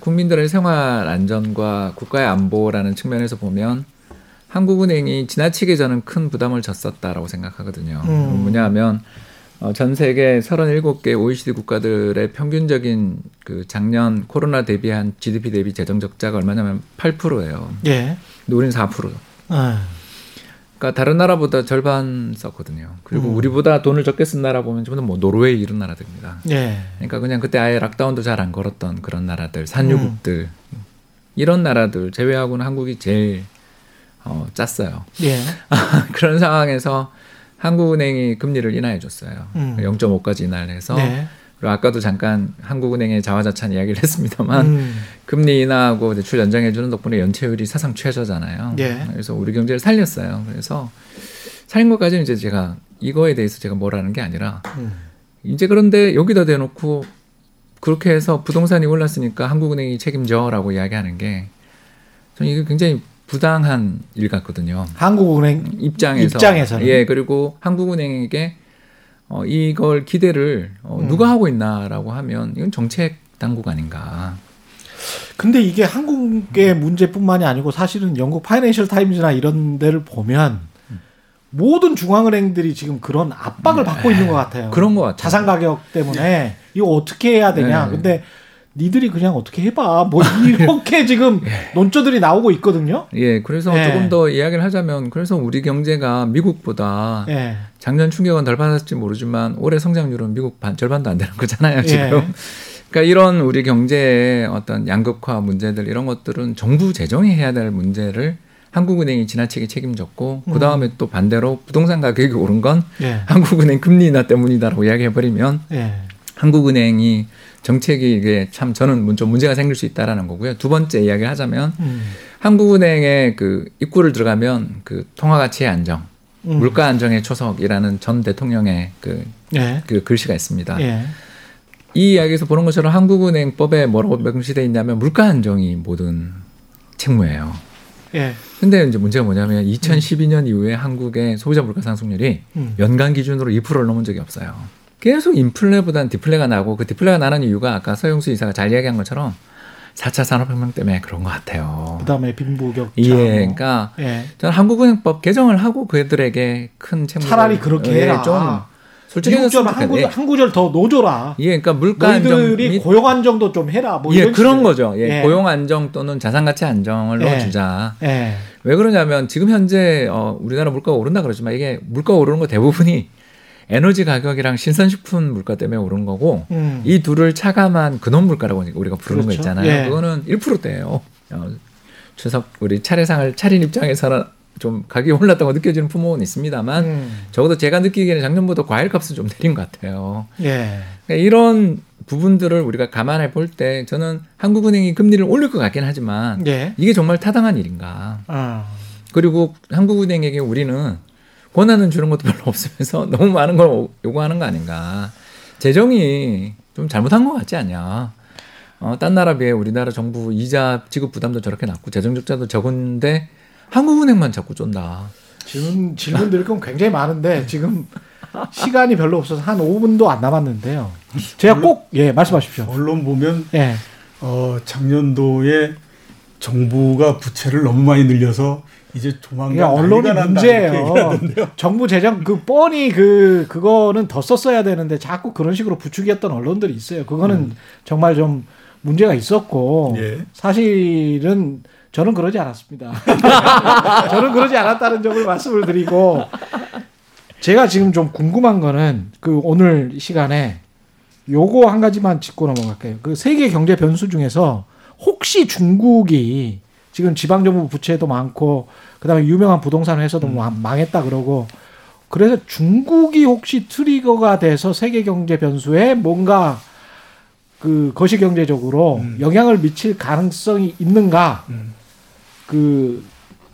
국민들의 생활 안전과 국가의 안보라는 측면에서 보면 한국은행이 지나치게 저는 큰 부담을 졌었다라고 생각하거든요. 음. 뭐냐면 어, 전 세계 37개 OECD 국가들의 평균적인 그 작년 코로나 대비한 GDP 대비 재정 적자가 얼마냐면 8%예요. 예. 근데 우리는 4%. 아. 그러니까 다른 나라보다 절반 썼거든요. 그리고 음. 우리보다 돈을 적게 쓴 나라 보면 좀더뭐 노르웨이 이런 나라들입니다. 예. 그러니까 그냥 그때 아예 락다운도 잘 안 걸었던 그런 나라들, 산유국들 음. 이런 나라들 제외하고는 한국이 제일 어, 짰어요. 예. 그런 상황에서 한국은행이 금리를 인하해 줬어요. 음. 0.5까지 인하를 해서 네. 그리고 아까도 잠깐 한국은행의 자화자찬 이야기를 했습니다만 음. 금리 인하하고 대출 연장해 주는 덕분에 연체율이 사상 최저잖아요. 네. 그래서 우리 경제를 살렸어요. 그래서 살린 것까지는 이제 제가 이거에 대해서 제가 뭐라는 게 아니라 음. 이제 그런데 여기다 대놓고 그렇게 해서 부동산이 올랐으니까 한국은행이 책임져라고 이야기하는 게 저는 이게 굉장히 부당한 일 같거든요. 한국은행 입장에서 입장에서는 예 그리고 한국은행에게 어, 이걸 기대를 어, 음. 누가 하고 있나라고 하면 이건 정책 당국 아닌가. 근데 이게 한국의 문제뿐만이 아니고 사실은 영국 파이낸셜 타임즈나 이런 데를 보면 모든 중앙은행들이 지금 그런 압박을 받고 네. 있는 것 같아요. 그런 것 같아요. 자산 가격 때문에 이거 어떻게 해야 되냐. 네. 근데 니들이 그냥 어떻게 해봐. 뭐 이렇게 지금 예. 논조들이 나오고 있거든요. 예, 그래서 예. 조금 더 이야기를 하자면 그래서 우리 경제가 미국보다 예. 작년 충격은 덜 받았을지 모르지만 올해 성장률은 미국 반 절반도 안 되는 거잖아요 예. 지금. 그러니까 이런 우리 경제의 어떤 양극화 문제들 이런 것들은 정부 재정이 해야 될 문제를 한국은행이 지나치게 책임졌고 음. 그 다음에 또 반대로 부동산 가격이 오른 건 예. 한국은행 금리 인하 때문이다라고 이야기해 버리면 예. 한국은행이 정책이 이게 참 저는 좀 문제가 생길 수 있다라는 거고요. 두 번째 이야기를 하자면 음. 한국은행에 그 입구를 들어가면 그 통화 가치의 안정, 음. 물가 안정의 초석이라는 전 대통령의 그, 예. 그 글씨가 있습니다. 예. 이 이야기에서 보는 것처럼 한국은행법에 뭐라고 명시되어 있냐면 물가 안정이 모든 책무예요. 예. 근데 이제 문제가 뭐냐면 2012년 음. 이후에 한국의 소비자 물가 상승률이 음. 연간 기준으로 2%를 넘은 적이 없어요. 계속 인플레보다는 디플레가 나고 그 디플레가 나는 이유가 아까 서영수 이사가 잘 이야기한 것처럼 4차 산업혁명 때문에 그런 것 같아요. 그다음에 빈부격차. 예, 그러니까 예. 저는 한국은행법 개정을 하고 그들에게 큰 책임을 차라리 그렇게 예, 해라. 좀 솔직히 한, 구절, 한 구절 더 놓줘라. 예, 그러니까 물가 안정 및 고용 안정도 좀 해라. 뭐 예, 그런 식으로. 거죠. 예, 예, 고용 안정 또는 자산 가치 안정을 예. 넣어주자. 예. 왜 그러냐면 지금 현재 어, 우리나라 물가가 오른다 그러지만 이게 물가 오르는 거 대부분이 에너지 가격이랑 신선식품 물가 때문에 오른 거고 음. 이 둘을 차감한 근원 물가라고 우리가 부르는 그렇죠. 거 있잖아요. 예. 그거는 1%대예요. 어, 추석 우리 차례상을 차린 입장에서는 좀 가격이 올랐다고 느껴지는 부모는 있습니다만 음. 적어도 제가 느끼기에는 작년보다 과일 값은 좀 내린 것 같아요. 예. 그러니까 이런 부분들을 우리가 감안해 볼 때 저는 한국은행이 금리를 올릴 것 같긴 하지만 예. 이게 정말 타당한 일인가? 아. 그리고 한국은행에게 우리는 권한은 주는 것도 별로 없으면서 너무 많은 걸 요구하는 거 아닌가. 재정이 좀 잘못한 것 같지 않냐. 어, 딴 나라 비해 우리나라 정부 이자 지급 부담도 저렇게 낮고 재정 적자도 적은데 한국은행만 자꾸 쫀다. 질문, 질문 드릴 건 굉장히 많은데 지금 시간이 별로 없어서 한 5분도 안 남았는데요. 제가 꼭, 예, 말씀하십시오. 언론 보면, 예. 어, 작년도에 정부가 부채를 너무 많이 늘려서 이제 조만간 언론이 문제예요. 정부 재정 그 뻔히 그 그거는 더 썼어야 되는데 자꾸 그런 식으로 부추겼던 언론들이 있어요. 그거는 음. 정말 좀 문제가 있었고 예. 사실은 저는 그러지 않았습니다. 저는 그러지 않았다는 점을 말씀을 드리고 제가 지금 좀 궁금한 거는 그 오늘 시간에 요거 한 가지만 짚고 넘어갈게요. 그 세계 경제 변수 중에서 혹시 중국이 지금 지방정부 부채도 많고 그다음에 유명한 부동산 회사도 음. 망했다 그러고 그래서 중국이 혹시 트리거가 돼서 세계 경제 변수에 뭔가 그 거시 경제적으로 음. 영향을 미칠 가능성이 있는가? 음. 그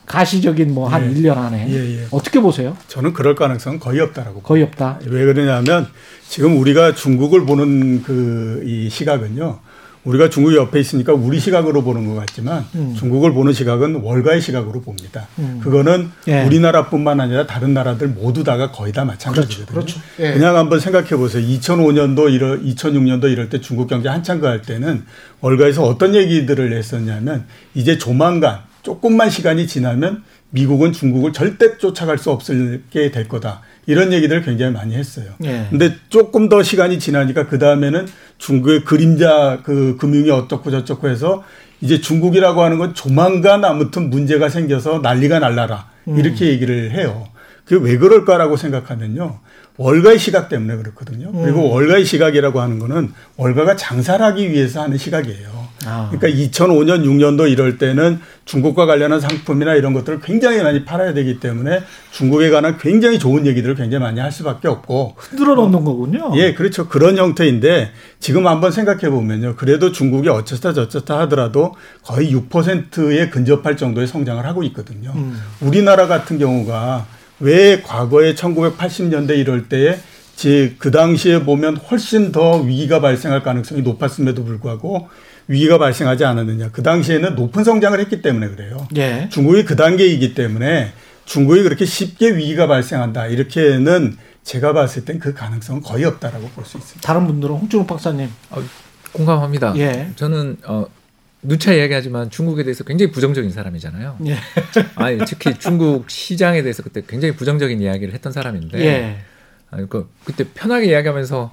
가시적인 뭐한 예. 1년 안에 예, 예. 어떻게 보세요? 저는 그럴 가능성은 거의 없다라고 거의 없다. 왜 그러냐면 지금 우리가 중국을 보는 그 이 시각은요. 우리가 중국 옆에 있으니까 우리 시각으로 보는 것 같지만 음. 중국을 보는 시각은 월가의 시각으로 봅니다. 음. 그거는 예. 우리나라뿐만 아니라 다른 나라들 모두 다가 거의 다 마찬가지거든요. 그렇죠. 그렇죠. 예. 그냥 한번 생각해 보세요. 2005년도 이럴 2006년도 이럴 때 중국 경제 한창 갈 때는 월가에서 어떤 얘기들을 했었냐면 이제 조만간 조금만 시간이 지나면 미국은 중국을 절대 쫓아갈 수 없게 될 거다. 이런 얘기들을 굉장히 많이 했어요. 예. 근데 조금 더 시간이 지나니까 그 다음에는 중국의 그림자 그 금융이 어떻고 저쩌고 해서 이제 중국이라고 하는 건 조만간 아무튼 문제가 생겨서 난리가 날라라. 이렇게 음. 얘기를 해요. 그게 왜 그럴까라고 생각하면요. 월가의 시각 때문에 그렇거든요. 그리고 음. 월가의 시각이라고 하는 거는 월가가 장사를 하기 위해서 하는 시각이에요. 아. 그러니까 2005년, 6년도 이럴 때는 중국과 관련한 상품이나 이런 것들을 굉장히 많이 팔아야 되기 때문에 중국에 관한 굉장히 좋은 얘기들을 굉장히 많이 할 수밖에 없고 흔들어 놓는 어, 거군요. 예, 그렇죠. 그런 형태인데 지금 한번 생각해 보면요. 그래도 중국이 어쩌다 저쩌다 하더라도 거의 6%에 근접할 정도의 성장을 하고 있거든요. 음. 우리나라 같은 경우가 왜 과거에 1980년대 이럴 때에 그 당시에 보면 훨씬 더 위기가 발생할 가능성이 높았음에도 불구하고 위기가 발생하지 않았느냐. 그 당시에는 높은 성장을 했기 때문에 그래요. 예. 중국이 그 단계이기 때문에 중국이 그렇게 쉽게 위기가 발생한다. 이렇게는 제가 봤을 땐 그 가능성은 거의 없다라고 볼 수 있습니다. 다른 분들은 홍준호 박사님. 어, 공감합니다. 예. 저는 어, 누차 이야기하지만 중국에 대해서 굉장히 부정적인 사람이잖아요. 예. 아니 특히 중국 시장에 대해서 그때 굉장히 부정적인 이야기를 했던 사람인데, 예. 아니, 그 그때 편하게 이야기하면서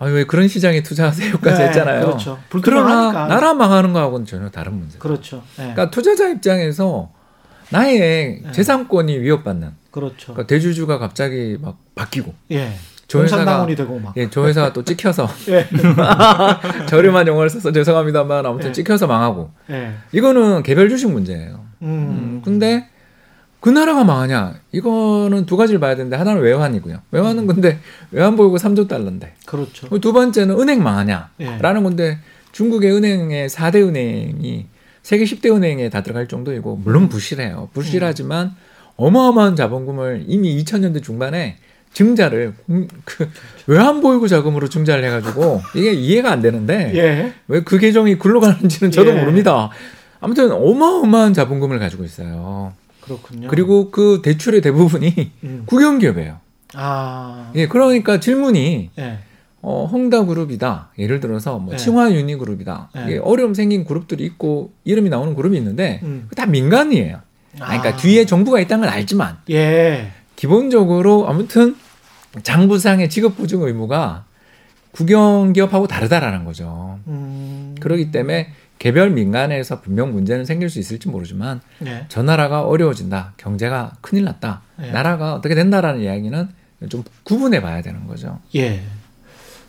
아, 왜 그런 시장에 투자하세요까지 네, 했잖아요. 그렇죠. 그러나 나라 망하는 거하고는 전혀 다른 문제. 그렇죠. 네. 그러니까 투자자 입장에서 나의 네. 재산권이 위협받는. 그렇죠. 그러니까 대주주가 갑자기 막 바뀌고. 예. 조 회사가 되고 막. 예, 조 회사가 또 찍혀서 예. 저렴한 용어를 써서 죄송합니다만 아무튼 예. 찍혀서 망하고. 예. 이거는 개별 주식 문제예요. 음. 음. 근데 그 나라가 망하냐? 이거는 두 가지를 봐야 되는데 하나는 외환이고요. 외환은 근데 외환 보유고 3조 달러인데. 그렇죠. 두 번째는 은행 망하냐? 예. 라는 건데 중국의 은행의 4대 은행이 세계 10대 은행에 다 들어갈 정도이고 물론 부실해요. 부실하지만 음. 어마어마한 자본금을 이미 2000년대 중반에 증자를 그 외환 보유고 자금으로 증자를 해가지고 이게 이해가 안 되는데 예. 왜그 계정이 굴러가는지는 저도 예. 모릅니다. 아무튼 어마어마한 자본금을 가지고 있어요. 그렇군요. 그리고 그 대출의 대부분이 음. 국영기업이에요. 아. 예, 그러니까 질문이 예. 어, 홍다그룹이다. 예를 들어서 뭐 예. 칭화유니그룹이다. 예. 어려움 생긴 그룹들이 있고 이름이 나오는 그룹이 있는데 음. 다 민간이에요. 아. 그러니까 뒤에 정부가 있다는 걸 알지만 예. 기본적으로 아무튼 장부상의 직업 보증 의무가 국영기업하고 다르다라는 거죠. 음. 그렇기 때문에 개별 민간에서 분명 문제는 생길 수 있을지 모르지만 네. 저 나라가 어려워진다. 경제가 큰일 났다. 네. 나라가 어떻게 된다라는 이야기는 좀 구분해 봐야 되는 거죠. 예.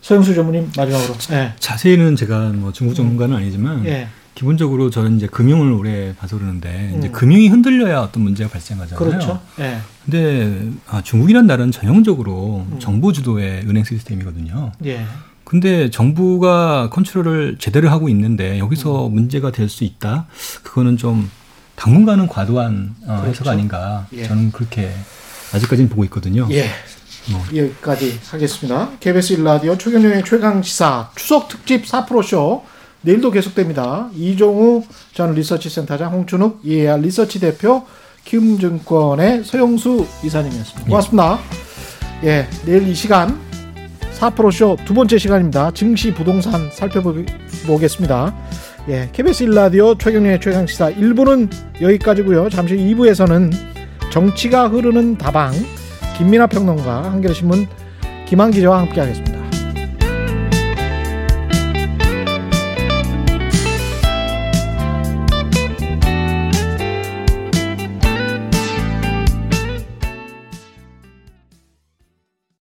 서영수 전무님 마지막으로. 네. 자세히는 제가 뭐 중국 전문가는 아니지만 예. 기본적으로 저는 이제 금융을 오래 봐서 그러는데 음. 이제 금융이 흔들려야 어떤 문제가 발생하잖아요. 그렇죠. 예. 근데 아, 중국이란 나라는 전형적으로 음. 정부 주도의 은행 시스템이거든요. 예. 근데 정부가 컨트롤을 제대로 하고 있는데 여기서 음. 문제가 될 수 있다. 그거는 좀 당분간은 과도한 어, 그렇죠. 해석 아닌가. 예. 저는 그렇게 아직까지는 보고 있거든요. 예. 뭐. 여기까지 하겠습니다. KBS 1라디오 최경영의 최강시사 추석 특집 4프로쇼 내일도 계속됩니다. 이종우 전 리서치센터장 홍춘욱 EAR 리서치 대표 키움증권의 서영수 이사님이었습니다. 고맙습니다. 예, 예 내일 이 시간 4프로쇼 두 번째 시간입니다. 증시 부동산 살펴보겠습니다. 예, KBS 1라디오 최경련의 최강시사 1부는 여기까지고요. 잠시 2부에서는 정치가 흐르는 다방 김민아 평론가 한겨레신문 김한 기자와 함께하겠습니다.